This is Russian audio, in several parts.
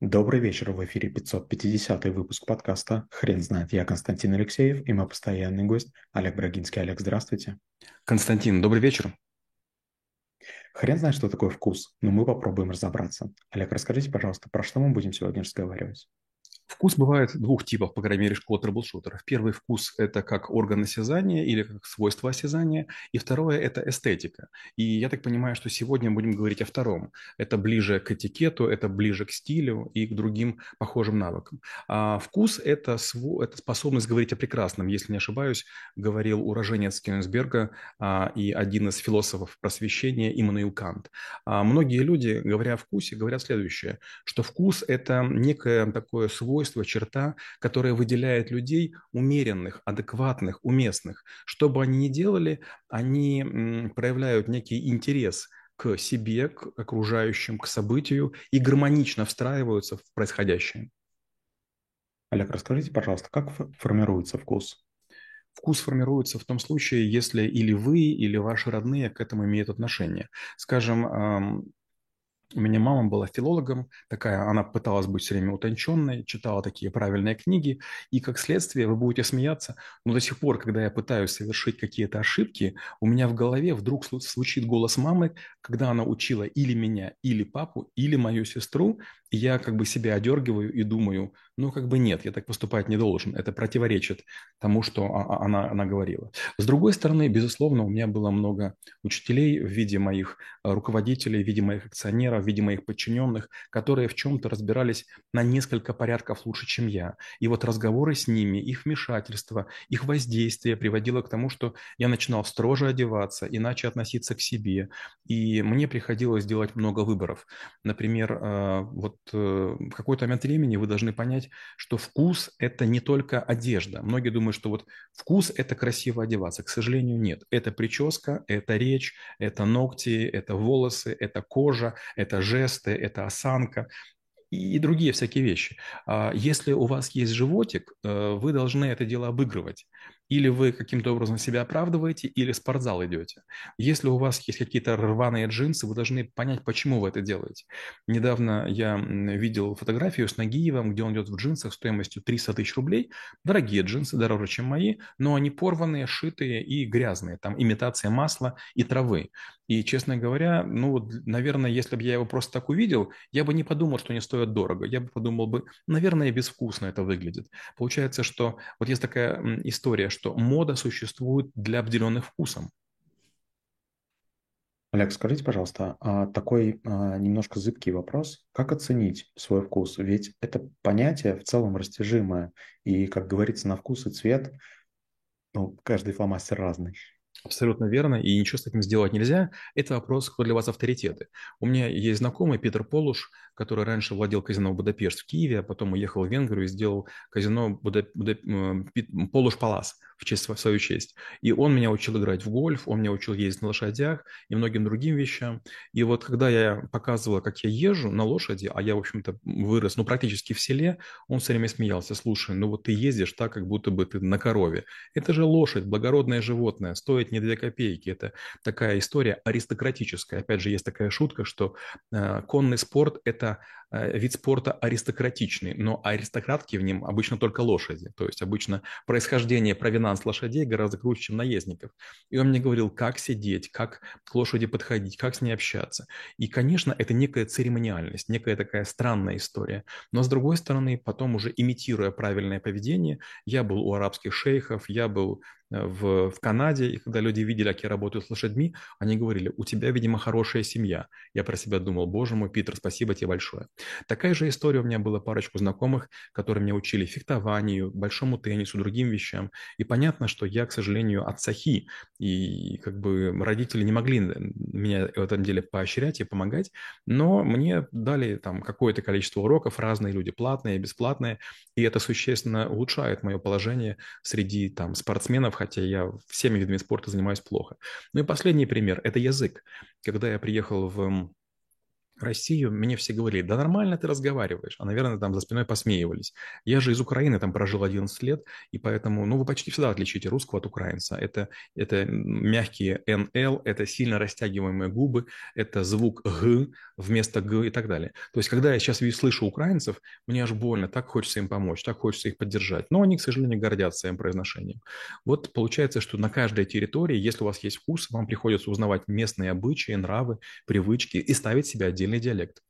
Добрый вечер, в эфире 550 выпуск подкаста «Хрен знает». Я Константин Алексеев и мой постоянный гость Олег Брагинский. Олег, здравствуйте. Константин, добрый вечер. Хрен знает, что такое вкус, но мы попробуем разобраться. Олег, расскажите, пожалуйста, про что мы будем сегодня разговаривать? Вкус бывает двух типов, по крайней мере, школа трэблшутеров. Первый вкус – это как орган осязания или как свойство осязания, и второе – это эстетика. И я так понимаю, что сегодня будем говорить о втором. Это ближе к этикету, это ближе к стилю и к другим похожим навыкам. А вкус – это, св... это способность говорить о прекрасном. Если не ошибаюсь, говорил уроженец Кёнигсберга а, и один из философов просвещения Иммануил Кант. А многие люди, говоря о вкусе, говорят следующее, что вкус – это некое такое свойство, свойство, черта, которая выделяет людей умеренных, адекватных, уместных. Что бы они ни делали, они проявляют некий интерес к себе, к окружающим, к событию и гармонично встраиваются в происходящее. Олег, расскажите, пожалуйста, как формируется вкус? Вкус формируется в том случае, если или вы, или ваши родные к этому имеют отношение. Скажем, у меня мама была филологом, такая, она пыталась быть все время утонченной, читала такие правильные книги, и как следствие, вы будете смеяться, но до сих пор, когда я пытаюсь совершить какие-то ошибки, у меня в голове вдруг звучит голос мамы, когда она учила или меня, или папу, или мою сестру, и я как бы себя одергиваю и думаю, ну как бы нет, я так поступать не должен, это противоречит тому, что она, она говорила. С другой стороны, безусловно, у меня было много учителей в виде моих э, руководителей, в виде моих акционеров, в виде моих подчиненных, которые в чем-то разбирались на несколько порядков лучше, чем я. И вот разговоры с ними, их вмешательство, их воздействие приводило к тому, что я начинал строже одеваться, иначе относиться к себе. И мне приходилось делать много выборов. Например, э, вот Э, в какой-то момент времени вы должны понять, что вкус – это не только одежда. Многие думают, что вот вкус – это красиво одеваться. К сожалению, нет. Это прическа, это речь, это ногти, это волосы, это кожа, это жесты, это осанка и другие всякие вещи. А если у вас есть животик, э, вы должны это дело обыгрывать. Или вы каким-то образом себя оправдываете, или в спортзал идете. Если у вас есть какие-то рваные джинсы, вы должны понять, почему вы это делаете. Недавно я видел фотографию с Нагиевым, где он идет в джинсах стоимостью 300 тысяч рублей. Дорогие джинсы, дороже, чем мои, но они порванные, шитые и грязные. Там имитация масла и травы. И, честно говоря, ну, наверное, если бы я его просто так увидел, я бы не подумал, что они стоят дорого. Я бы подумал бы, наверное, безвкусно это выглядит. Получается, что вот есть такая история, что мода существует для обделенных вкусом. Олег, скажите, пожалуйста, а такой а, немножко зыбкий вопрос. Как оценить свой вкус? Ведь это понятие в целом растяжимое. И, как говорится, на вкус и цвет ну, каждый фломастер разный. Абсолютно верно, и ничего с этим сделать нельзя. Это вопрос, кто для вас авторитеты. У меня есть знакомый Питер Полуш, который раньше владел казино Будапешт в Киеве, а потом уехал в Венгрию и сделал казино Буда... Буда... Полуш Палас в, честь, в свою честь. И он меня учил играть в гольф, он меня учил ездить на лошадях и многим другим вещам. И вот когда я показывал, как я езжу на лошади, а я, в общем-то, вырос, ну, практически в селе, он все время смеялся. Слушай, ну вот ты ездишь так, как будто бы ты на корове. Это же лошадь, благородное животное, стоит стоит не две копейки. Это такая история аристократическая. Опять же, есть такая шутка, что э, конный спорт – это э, вид спорта аристократичный, но аристократки в нем обычно только лошади. То есть обычно происхождение провинанс лошадей гораздо круче, чем наездников. И он мне говорил, как сидеть, как к лошади подходить, как с ней общаться. И, конечно, это некая церемониальность, некая такая странная история. Но, с другой стороны, потом уже имитируя правильное поведение, я был у арабских шейхов, я был в, в Канаде, и когда люди видели, как я работаю с лошадьми, они говорили, у тебя, видимо, хорошая семья. Я про себя думал, боже мой, Питер, спасибо тебе большое. Такая же история у меня была парочку знакомых, которые меня учили фехтованию, большому теннису, другим вещам. И понятно, что я, к сожалению, от сахи, и как бы родители не могли меня в этом деле поощрять и помогать, но мне дали там какое-то количество уроков, разные люди, платные, бесплатные, и это существенно улучшает мое положение среди там спортсменов, хотя я всеми видами спорта занимаюсь плохо. Ну и последний пример – это язык. Когда я приехал в Россию, мне все говорили, да нормально ты разговариваешь, а, наверное, там за спиной посмеивались. Я же из Украины там прожил 11 лет, и поэтому, ну, вы почти всегда отличите русского от украинца. Это, это мягкие НЛ, это сильно растягиваемые губы, это звук Г вместо Г и так далее. То есть, когда я сейчас слышу украинцев, мне аж больно, так хочется им помочь, так хочется их поддержать. Но они, к сожалению, гордятся своим произношением. Вот получается, что на каждой территории, если у вас есть вкус, вам приходится узнавать местные обычаи, нравы, привычки и ставить себя отдельно отдельный диалект.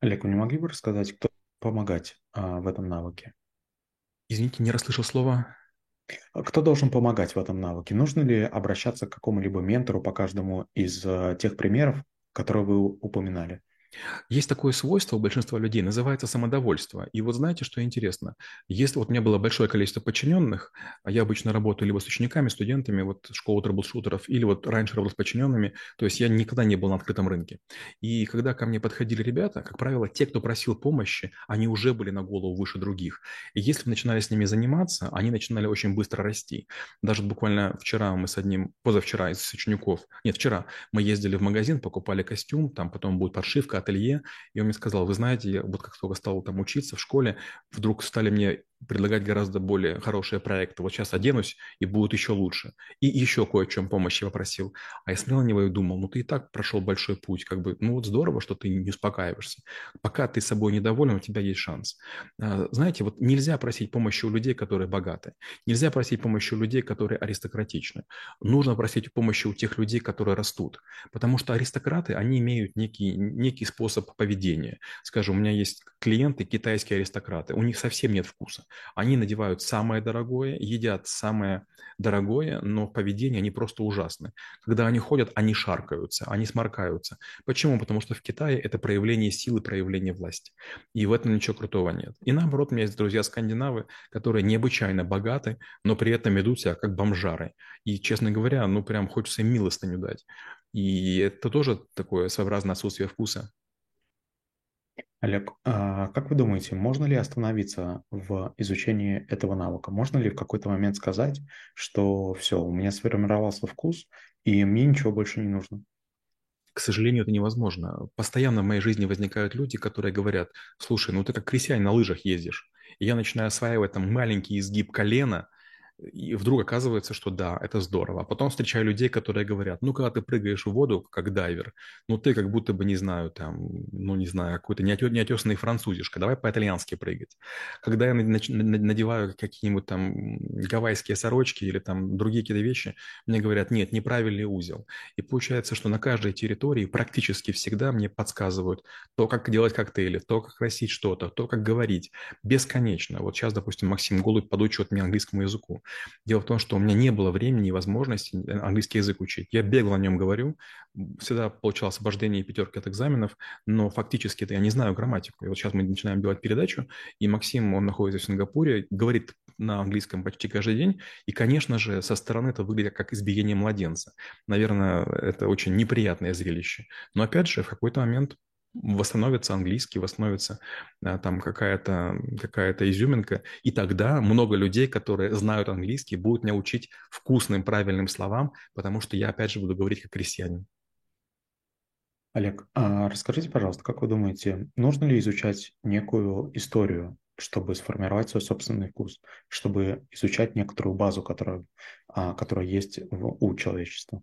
Олег, вы не могли бы рассказать, кто помогать а, в этом навыке? Извините, не расслышал слова. А кто должен помогать в этом навыке? Нужно ли обращаться к какому-либо ментору по каждому из а, тех примеров, которые вы упоминали? Есть такое свойство у большинства людей, называется самодовольство. И вот знаете, что интересно? Если вот у меня было большое количество подчиненных, а я обычно работаю либо с учениками, студентами, вот школу трэблшутеров, или вот раньше работал с подчиненными, то есть я никогда не был на открытом рынке. И когда ко мне подходили ребята, как правило, те, кто просил помощи, они уже были на голову выше других. И если вы начинали с ними заниматься, они начинали очень быстро расти. Даже буквально вчера мы с одним, позавчера из учеников, нет, вчера мы ездили в магазин, покупали костюм, там потом будет подшивка, ателье, и он мне сказал, вы знаете, я вот как только стал там учиться в школе, вдруг стали мне предлагать гораздо более хорошие проекты. Вот сейчас оденусь, и будет еще лучше. И еще кое о чем помощи попросил. А я смотрел на него и думал, ну ты и так прошел большой путь, как бы, ну вот здорово, что ты не успокаиваешься. Пока ты собой недоволен, у тебя есть шанс. А, знаете, вот нельзя просить помощи у людей, которые богаты. Нельзя просить помощи у людей, которые аристократичны. Нужно просить помощи у тех людей, которые растут. Потому что аристократы, они имеют некий, некий способ поведения. Скажем, у меня есть клиенты, китайские аристократы, у них совсем нет вкуса. Они надевают самое дорогое, едят самое дорогое, но в поведении они просто ужасны. Когда они ходят, они шаркаются, они сморкаются. Почему? Потому что в Китае это проявление силы, проявление власти. И в этом ничего крутого нет. И наоборот, у меня есть друзья-скандинавы, которые необычайно богаты, но при этом ведут себя как бомжары. И, честно говоря, ну прям хочется им милостыню дать. И это тоже такое своеобразное отсутствие вкуса. Олег, а как вы думаете, можно ли остановиться в изучении этого навыка? Можно ли в какой-то момент сказать, что все, у меня сформировался вкус, и мне ничего больше не нужно? К сожалению, это невозможно. Постоянно в моей жизни возникают люди, которые говорят, слушай, ну ты как крестьянин на лыжах ездишь. И я начинаю осваивать там маленький изгиб колена – и вдруг оказывается, что да, это здорово. А потом встречаю людей, которые говорят, ну, когда ты прыгаешь в воду, как дайвер, ну, ты как будто бы, не знаю, там, ну, не знаю, какой-то неотесанный французишка, давай по-итальянски прыгать. Когда я надеваю какие-нибудь там гавайские сорочки или там другие какие-то вещи, мне говорят, нет, неправильный узел. И получается, что на каждой территории практически всегда мне подсказывают то, как делать коктейли, то, как красить что-то, то, как говорить. Бесконечно. Вот сейчас, допустим, Максим Голубь подучивает мне английскому языку. Дело в том, что у меня не было времени и возможности английский язык учить. Я бегло о нем говорю, всегда получал освобождение и пятерки от экзаменов, но фактически это я не знаю грамматику. И вот сейчас мы начинаем делать передачу, и Максим, он находится в Сингапуре, говорит на английском почти каждый день, и, конечно же, со стороны это выглядит как избиение младенца. Наверное, это очень неприятное зрелище. Но, опять же, в какой-то момент восстановится английский, восстановится а, там какая-то какая изюминка, и тогда много людей, которые знают английский, будут меня учить вкусным, правильным словам, потому что я, опять же, буду говорить как крестьянин. Олег, а расскажите, пожалуйста, как вы думаете, нужно ли изучать некую историю, чтобы сформировать свой собственный вкус, чтобы изучать некоторую базу, которая, а, которая есть у человечества?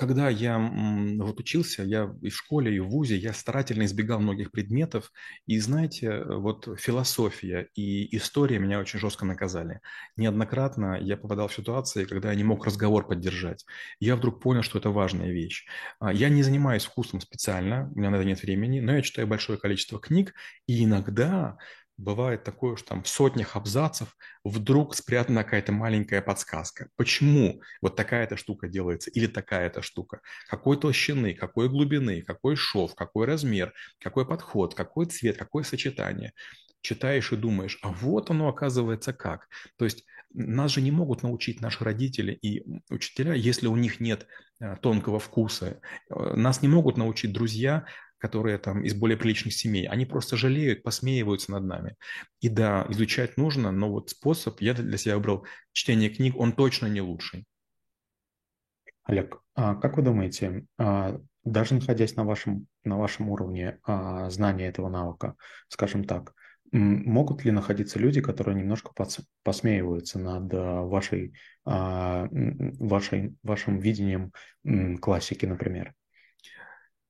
Когда я вот учился, я и в школе, и в ВУЗе, я старательно избегал многих предметов. И знаете, вот философия и история меня очень жестко наказали. Неоднократно я попадал в ситуации, когда я не мог разговор поддержать. Я вдруг понял, что это важная вещь. А, я не занимаюсь вкусом специально, у меня на это нет времени, но я читаю большое количество книг, и иногда бывает такое, что там в сотнях абзацев вдруг спрятана какая-то маленькая подсказка. Почему вот такая-то штука делается или такая-то штука? Какой толщины, какой глубины, какой шов, какой размер, какой подход, какой цвет, какое сочетание. Читаешь и думаешь, а вот оно оказывается как. То есть нас же не могут научить наши родители и учителя, если у них нет э, тонкого вкуса. Э, нас не могут научить друзья, которые там из более приличных семей, они просто жалеют, посмеиваются над нами. И да, изучать нужно, но вот способ, я для себя выбрал чтение книг, он точно не лучший. Олег, а как вы думаете, а даже находясь на вашем, на вашем уровне а, знания этого навыка, скажем так, могут ли находиться люди, которые немножко посмеиваются над а, вашей, вашей, вашим видением классики, например?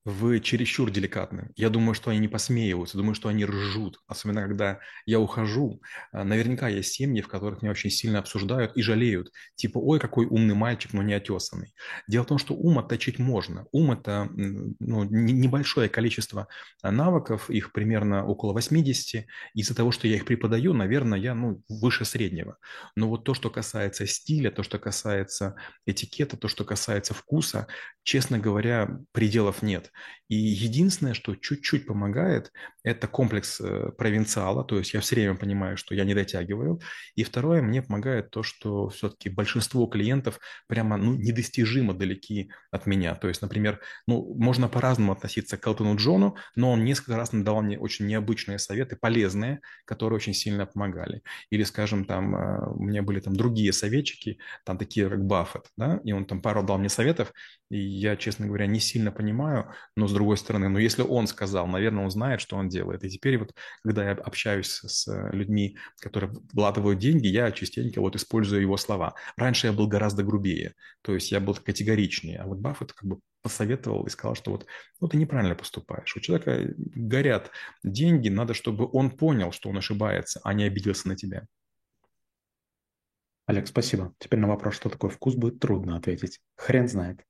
Вы чересчур деликатны. Я думаю, что они не посмеиваются, думаю, что они ржут. Особенно, когда я ухожу. А, наверняка есть семьи, в которых меня очень сильно обсуждают и жалеют. Типа, ой, какой умный мальчик, но не отесанный. Дело в том, что ум отточить можно. Ум – это ну, небольшое количество навыков, их примерно около 80. Из-за того, что я их преподаю, наверное, я ну, выше среднего. Но вот то, что касается стиля, то, что касается этикета, то, что касается вкуса, честно говоря, пределов нет. И единственное, что чуть-чуть помогает, это комплекс э, провинциала, то есть я все время понимаю, что я не дотягиваю. И второе, мне помогает то, что все-таки большинство клиентов прямо ну, недостижимо далеки от меня. То есть, например, ну, можно по-разному относиться к Элтону Джону, но он несколько раз дал мне очень необычные советы, полезные, которые очень сильно помогали. Или, скажем, там, э, у меня были там другие советчики, там такие, как Баффет, да, и он там пару дал мне советов, и я, честно говоря, не сильно понимаю, но с другой стороны, но если он сказал, наверное, он знает, что он делает. И теперь вот, когда я общаюсь с людьми, которые вкладывают деньги, я частенько вот использую его слова. Раньше я был гораздо грубее, то есть я был категоричнее, а вот Баффет как бы посоветовал и сказал, что вот ну, ты неправильно поступаешь. У человека горят деньги, надо, чтобы он понял, что он ошибается, а не обиделся на тебя. Олег, спасибо. Теперь на вопрос, что такое вкус, будет трудно ответить. Хрен знает.